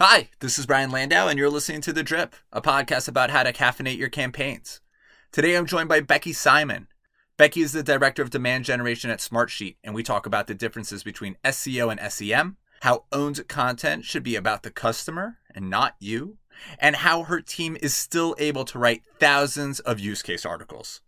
Hi, this is Brian Landau, and you're listening to The Drip, a podcast about how to caffeinate your campaigns. Today I'm joined by Becky Simon. Becky is the Director of Demand Generation at Smartsheet, and we talk about the differences between SEO and SEM, how owned content should be about the customer and not you, and how her team is still able to write thousands of use case articles.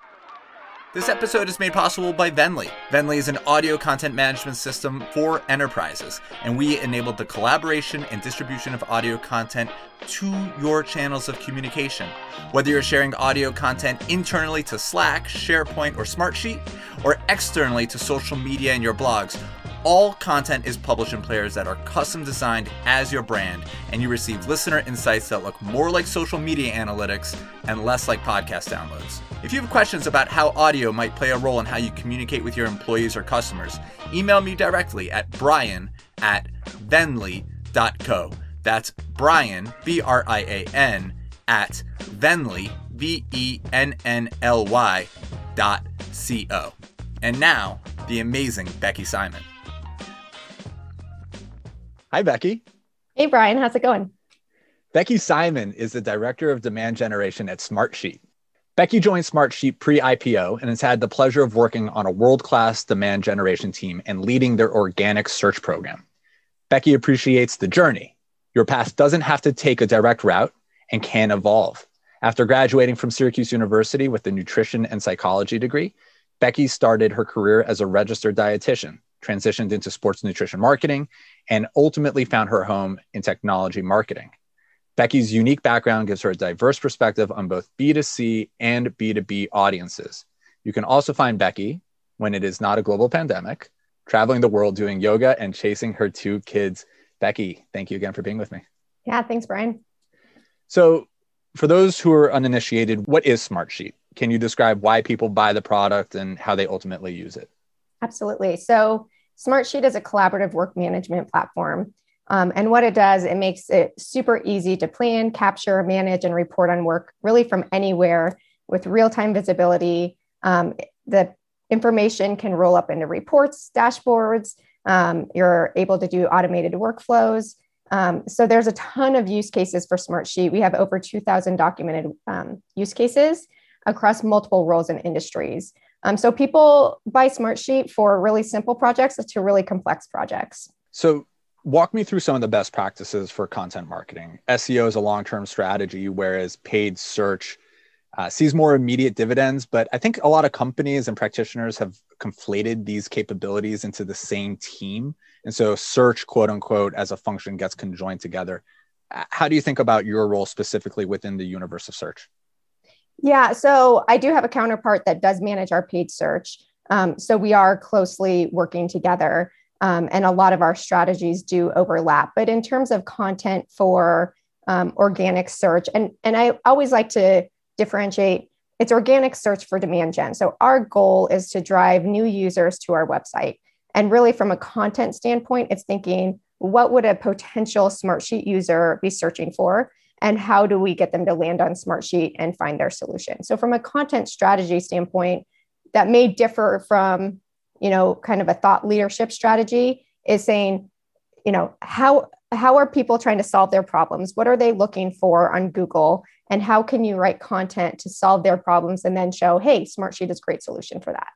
This episode is made possible by Vennly. Vennly is an audio content management system for enterprises, and we enabled the collaboration and distribution of audio content to your channels of communication. Whether you're sharing audio content internally to Slack, SharePoint, or Smartsheet, or externally to social media and your blogs, all content is published in players that are custom designed as your brand, and you receive listener insights that look more like social media analytics and less like podcast downloads. If you have questions about how audio might play a role in how you communicate with your employees or customers, email me directly at brian at vennly.co. That's Brian, B R I A N, at vennly, V E N N L Y dot C O. And now, the amazing Becky Simon. Hi, Becky. Hey, Brian. How's it going? Becky Simon is the Director of Demand Generation at Smartsheet. Becky joined Smartsheet pre IPO and has had the pleasure of working on a world class demand generation team and leading their organic search program. Becky appreciates the journey. Your path doesn't have to take a direct route and can evolve. After graduating from Syracuse University with a nutrition and psychology degree, Becky started her career as a registered dietitian, transitioned into sports nutrition marketing, and ultimately found her home in technology marketing. Becky's unique background gives her a diverse perspective on both B2C and B2B audiences. You can also find Becky when it is not a global pandemic, traveling the world doing yoga and chasing her two kids. Becky, thank you again for being with me. Yeah, thanks, Brian. So, for those who are uninitiated, what is Smartsheet? Can you describe why people buy the product and how they ultimately use it? Absolutely. So, Smartsheet is a collaborative work management platform um, and what it does, it makes it super easy to plan, capture, manage, and report on work really from anywhere with real time visibility. Um, the information can roll up into reports, dashboards. Um, you're able to do automated workflows. Um, so there's a ton of use cases for Smartsheet. We have over 2,000 documented um, use cases across multiple roles and industries. Um, so people buy Smartsheet for really simple projects to really complex projects. So walk me through some of the best practices for content marketing. SEO is a long term strategy, whereas paid search uh, sees more immediate dividends. But I think a lot of companies and practitioners have conflated these capabilities into the same team. And so search, quote unquote, as a function gets conjoined together. How do you think about your role specifically within the universe of search? Yeah, so I do have a counterpart that does manage our paid search. Um, so we are closely working together. Um, and a lot of our strategies do overlap. But in terms of content for um, organic search, and, and I always like to differentiate it's organic search for demand gen. So our goal is to drive new users to our website. And really, from a content standpoint, it's thinking what would a potential Smartsheet user be searching for? And how do we get them to land on Smartsheet and find their solution? So, from a content strategy standpoint, that may differ from you know, kind of a thought leadership strategy is saying, you know, how how are people trying to solve their problems? What are they looking for on Google? And how can you write content to solve their problems and then show, hey, Smartsheet is a great solution for that?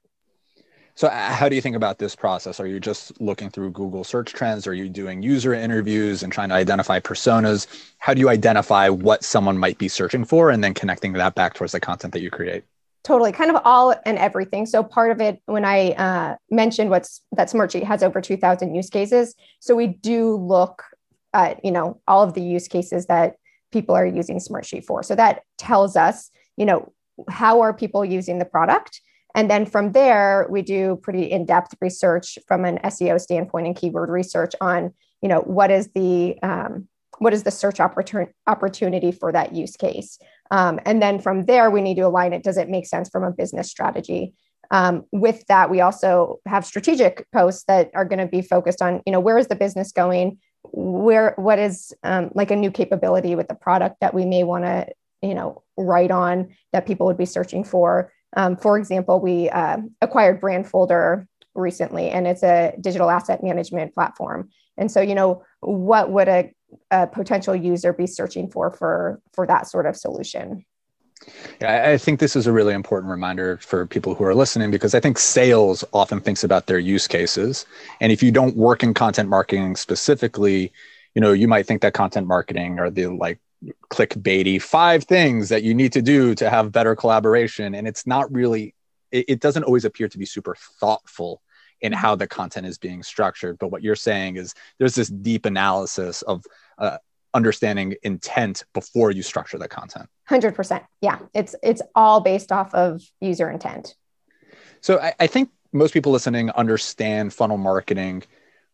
So, uh, how do you think about this process? Are you just looking through Google search trends? Are you doing user interviews and trying to identify personas? How do you identify what someone might be searching for and then connecting that back towards the content that you create? Totally, kind of all and everything. So part of it, when I uh, mentioned what's that Smartsheet has over 2,000 use cases, so we do look at you know all of the use cases that people are using Smartsheet for. So that tells us you know how are people using the product, and then from there we do pretty in-depth research from an SEO standpoint and keyword research on you know what is the um, what is the search opportunity for that use case um, and then from there, we need to align it. Does it make sense from a business strategy? Um, with that, we also have strategic posts that are going to be focused on, you know, where is the business going? Where, what is um, like a new capability with the product that we may want to, you know, write on that people would be searching for? Um, for example, we uh, acquired Brandfolder recently, and it's a digital asset management platform. And so, you know, what would a a potential user be searching for for for that sort of solution yeah, I think this is a really important reminder for people who are listening because I think sales often thinks about their use cases. And if you don't work in content marketing specifically, you know, you might think that content marketing are the like clickbaity five things that you need to do to have better collaboration. And it's not really, it, it doesn't always appear to be super thoughtful in how the content is being structured. But what you're saying is there's this deep analysis of uh, understanding intent before you structure the content. 100% yeah. It's it's all based off of user intent. So I, I, think most people listening understand funnel marketing.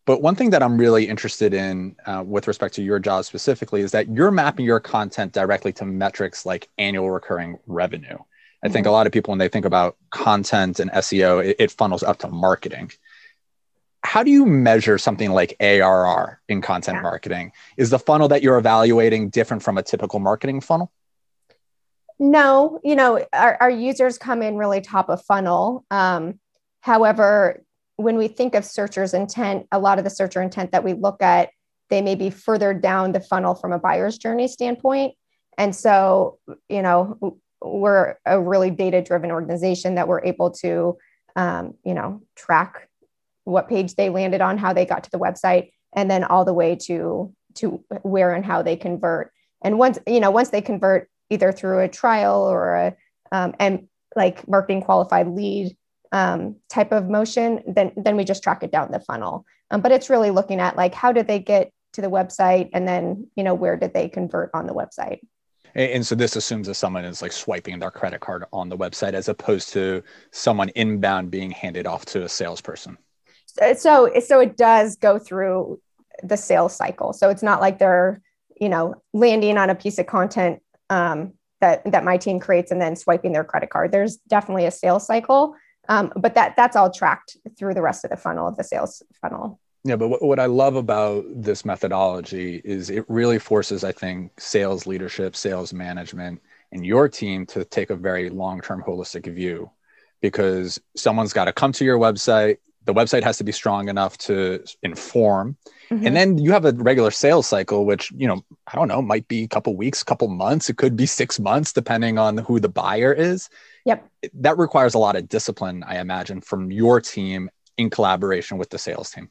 But one thing that i'm really interested in uh, with respect to your job specifically is that you're mapping your content directly to metrics like annual recurring revenue. I mm-hmm. think a lot of people when they think about content and seo it, it funnels up to marketing how do you measure something like ARR in content yeah. marketing? Is the funnel that you're evaluating different from a typical marketing funnel? No, you know, our, our users come in really top of funnel. Um, however, when we think of searcher's intent, a lot of the searcher intent that we look at, they may be further down the funnel from a buyer's journey standpoint. And so, you know, we're a really data driven organization that we're able to, um, you know, track what page they landed on, how they got to the website, and then all the way to to where and how they convert. And once you know, once they convert either through a trial or a um, and like marketing qualified lead um, type of motion, then then we just track it down the funnel. Um, but it's really looking at like how did they get to the website, and then you know where did they convert on the website. And so this assumes that someone is like swiping their credit card on the website as opposed to someone inbound being handed off to a salesperson so so it does go through the sales cycle. So it's not like they're you know landing on a piece of content um, that that my team creates and then swiping their credit card. There's definitely a sales cycle um, but that that's all tracked through the rest of the funnel of the sales funnel. Yeah but what, what i love about this methodology is it really forces i think sales leadership sales management and your team to take a very long-term holistic view. Because someone's got to come to your website the website has to be strong enough to inform. Mm-hmm. and then you have a regular sales cycle which you know i don't know might be a couple weeks couple months it could be six months depending on who the buyer is. Yep. That requires a lot of discipline i imagine from your team in collaboration with the sales team.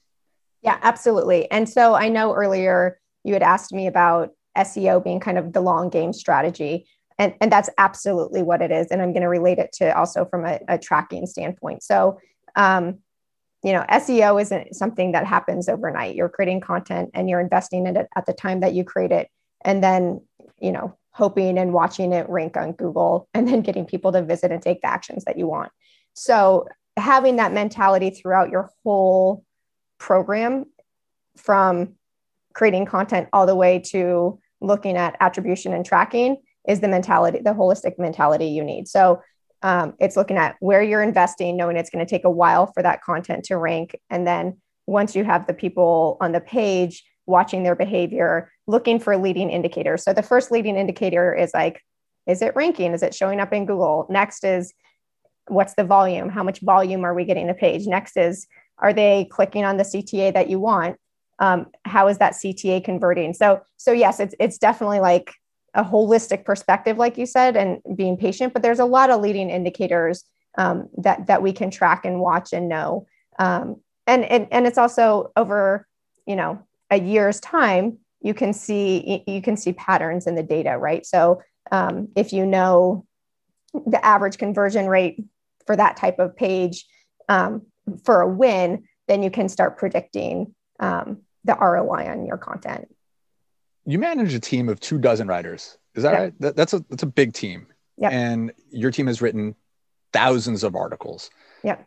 Yeah absolutely. And so i know earlier you had asked me about seo being kind of the long game strategy and, and that's absolutely what it is and i'm going to relate it to also from a, a tracking standpoint. So um, you know seo isn't something that happens overnight. You're creating content and you're investing in it at the time that you create it and then you know hoping and watching it rank on google and then getting people to visit and take the actions that you want. So having that mentality throughout your whole program from creating content all the way to looking at attribution and tracking is the mentality the holistic mentality you need. So um, it's looking at where you're investing, knowing it's going to take a while for that content to rank. And then once you have the people on the page watching their behavior, looking for leading indicators. So the first leading indicator is like, is it ranking? Is it showing up in Google? Next is what's the volume? How much volume are we getting the page? Next is are they clicking on the CTA that you want? Um, how is that CTA converting? So so yes, it's it's definitely like a holistic perspective, like you said, and being patient. But there's a lot of leading indicators um, that that we can track and watch and know. Um, and, and and it's also over, you know, a year's time, you can see you can see patterns in the data, right? So um, if you know the average conversion rate for that type of page um, for a win, then you can start predicting um, the ROI on your content you manage a team of two dozen writers. Is that right? That, that's a that's a big team. Yeah. And your team has written thousands of articles. Yeah.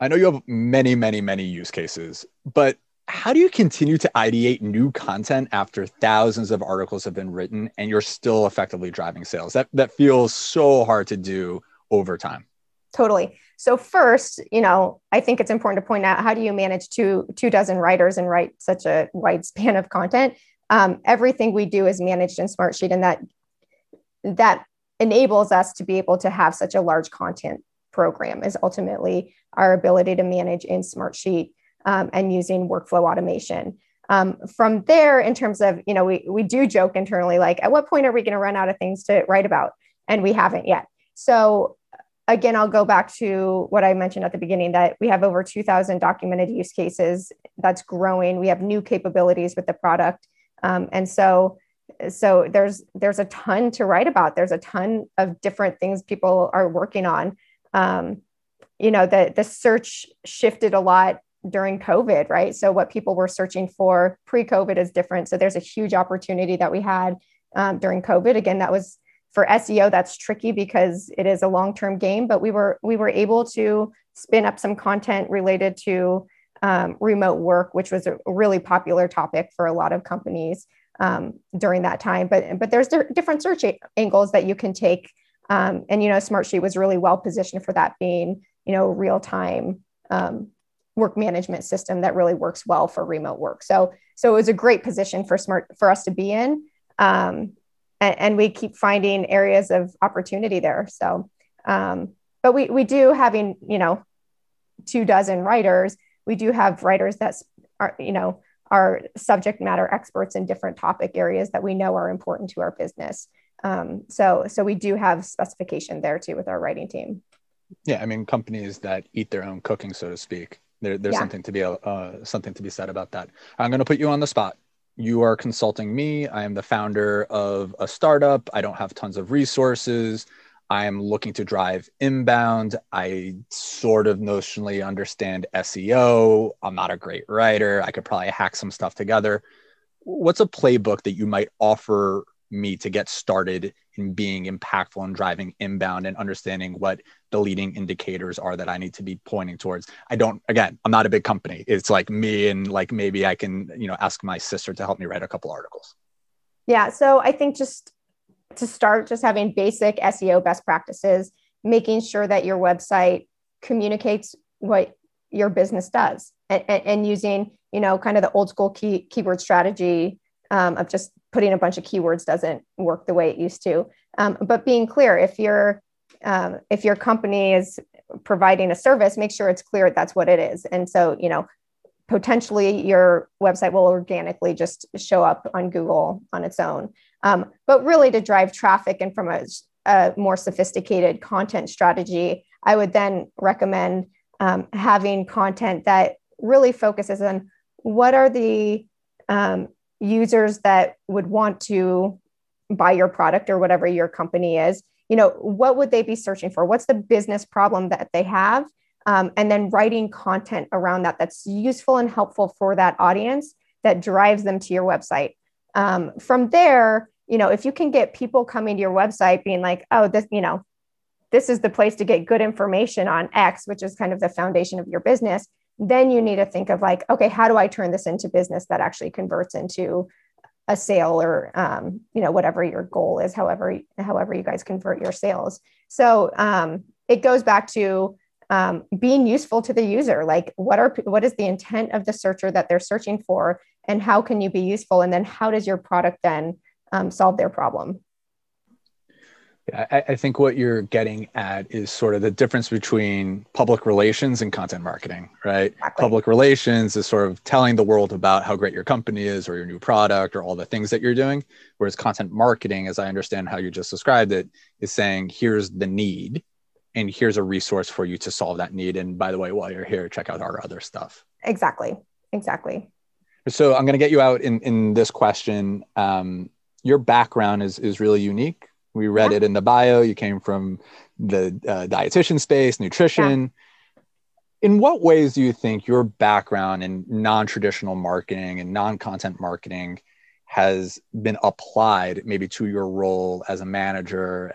I know you have many, many, many use cases, but how do you continue to ideate new content after thousands of articles have been written and you're still effectively driving sales? That that feels so hard to do over time. Totally. So first, you know, I think it's important to point out how do you manage two two dozen writers and write such a wide span of content? Um, everything we do is managed in Smartsheet, and that that enables us to be able to have such a large content program. Is ultimately our ability to manage in Smartsheet um, and using workflow automation. um, from there, in terms of, you know, we, we do joke internally, like, at what point are we going to run out of things to write about? And we haven't yet. So, again, I'll go back to what I mentioned at the beginning that we have over 2,000 documented use cases. That's growing. We have new capabilities with the product. Um, and so, so there's there's a ton to write about. There's a ton of different things people are working on. Um, you know, the the search shifted a lot during COVID, right? So what people were searching for pre-COVID is different. So there's a huge opportunity that we had um, during COVID. Again, that was for SEO. That's tricky because it is a long-term game. But we were we were able to spin up some content related to um, remote work, which was a really popular topic for a lot of companies um, during that time. But but there's different search angles that you can take. Um, and you know, Smartsheet was really well positioned for that, being you know real time um, work management system that really works well for remote work. So so it was a great position for smart for us to be in, um, and, and, we keep finding areas of opportunity there. So, um, but we we do having you know two dozen writers. We do have writers that are you know are subject matter experts in different topic areas that we know are important to our business. Um, so so we do have specification there too with our writing team. Yeah, I mean companies that eat their own cooking, so to speak there, there's yeah. something to be uh, something to be said about that. I'm going to put you on the spot. You are consulting me. I am the founder of a startup. I don't have tons of resources. I am looking to drive inbound. I sort of notionally understand SEO. I'm not a great writer. I could probably hack some stuff together. What's a playbook that you might offer me to get started in being impactful and driving inbound and understanding what the leading indicators are that I need to be pointing towards. I don't, again, I'm not a big company. It's like me and like maybe I can, you know, ask my sister to help me write a couple articles. Yeah. So I think just to start, just having basic SEO best practices, making sure that your website communicates what your business does and, and, and using, you know, kind of the old school key, keyword strategy um, of just putting a bunch of keywords doesn't work the way it used to. Um, but being clear, if your um, if your company is providing a service, make sure it's clear that's what it is. And so, you know, potentially your website will organically just show up on Google on its own. Um, but really, to drive traffic and from a, a, more sophisticated content strategy, I would then recommend um, having content that really focuses on what are the um, users that would want to buy your product or whatever your company is. You know what would they be searching for? What's the business problem that they have? Um, and then writing content around that that's useful and helpful for that audience that drives them to your website. Um, from there you know if you can get people coming to your website being like oh this you know this is the place to get good information on x which is kind of the foundation of your business then you need to think of like okay how do i turn this into business that actually converts into a sale or um, you know whatever your goal is however however you guys convert your sales. So um, it goes back to um, being useful to the user. Like what are what is the intent of the searcher that they're searching for and how can you be useful? And then how does your product then um, solve their problem I, I think what you're getting at is sort of the difference between public relations and content marketing, right? Exactly. Public relations is sort of telling the world about how great your company is or your new product or all the things that you're doing. Whereas content marketing, as I understand how you just described it, is saying here's the need and here's a resource for you to solve that need. And by the way, while you're here, check out our other stuff. Exactly. Exactly. So I'm going to get you out in, in this question. Um, your background is, is really unique we read yeah. it in the bio. You came from the uh, dietitian space, nutrition. Yeah. In what ways do you think your background in non traditional marketing and non content marketing has been applied maybe to your role as a manager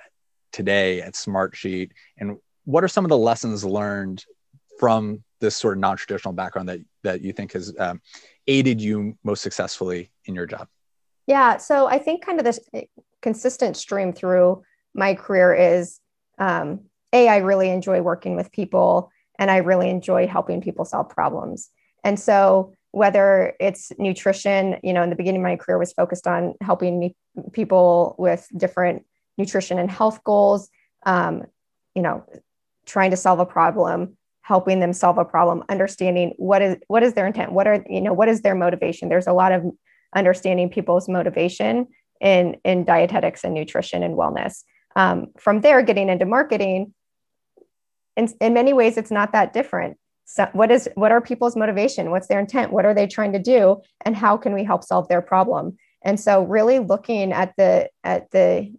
today at Smartsheet? And what are some of the lessons learned from this sort of non traditional background that, that you think has um, aided you most successfully in your job? Yeah, so I think kind of this consistent stream through my career is um, a i really enjoy working with people and i really enjoy helping people solve problems. And so whether it's nutrition you know in the beginning of my career was focused on helping me, people with different nutrition and health goals um, you know trying to solve a problem helping them solve a problem understanding what is what is their intent what are you know what is their motivation? There's a lot of understanding people's motivation in in dietetics and nutrition and wellness. Um, from there getting into marketing in, in many ways it's not that different. So what is what are people's motivation? What's their intent? What are they trying to do? And how can we help solve their problem? And so really looking at the at the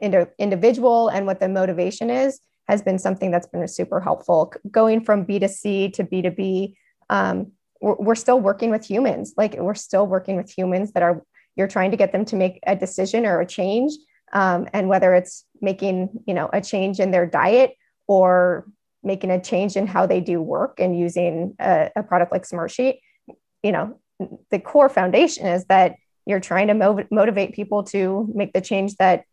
individual and what the motivation is has been something that's been super helpful. Going from b2c to b2b um, we're, still working with humans. Like we're still working with humans that are you're trying to get them to make a decision or a change um, and whether it's making you know a change in their diet or making a change in how they do work and using a, a product like smartsheet you know the core foundation is that you're trying to mov- motivate people to make the change that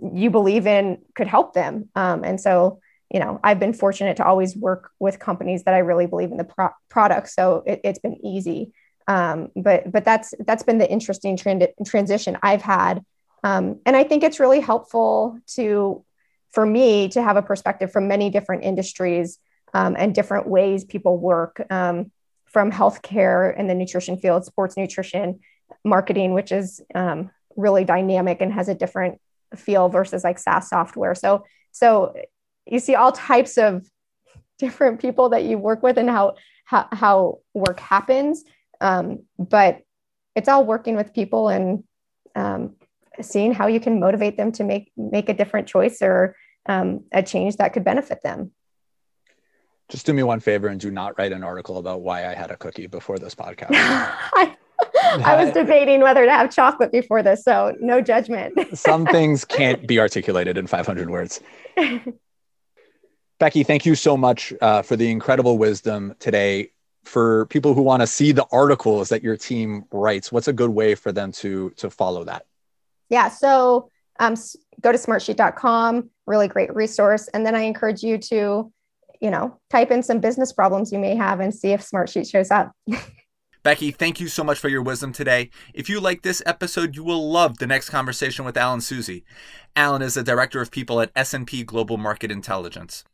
you believe in could help them. Um, and so you know i've been fortunate to always work with companies that i really believe in the pro- product. So it, has been easy. Um, but but that's that's been the interesting transition i've had. Um, and i think it's really helpful to for me to have a perspective from many different industries um, and different ways people work um, from healthcare and the nutrition field sports nutrition marketing which is um, really dynamic and has a different feel versus like SaaS software. So so you see all types of different people that you work with and how how, how work happens. Um, but it's all working with people and um, seeing how you can motivate them to make make a different choice or um, a change that could benefit them. Just do me one favor and do not write an article about why I had a cookie before this podcast. I, I was debating whether to have chocolate before this, so no judgment. some things can't be articulated in 500 words. Becky, thank you so much uh, for the incredible wisdom today. For people who want to see the articles that your team writes, what's a good way for them to to follow that? Yeah, so um, go to smartsheet.com, really great resource, and then I encourage you to, you know, type in some business problems you may have and see if Smartsheet shows up. Becky, thank you so much for your wisdom today. If you like this episode, you will love the next conversation with Alan Suzy. Alan is the director of people at S&P Global Market Intelligence.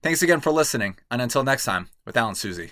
Thanks again for listening, and until next time, with Alan Suzy.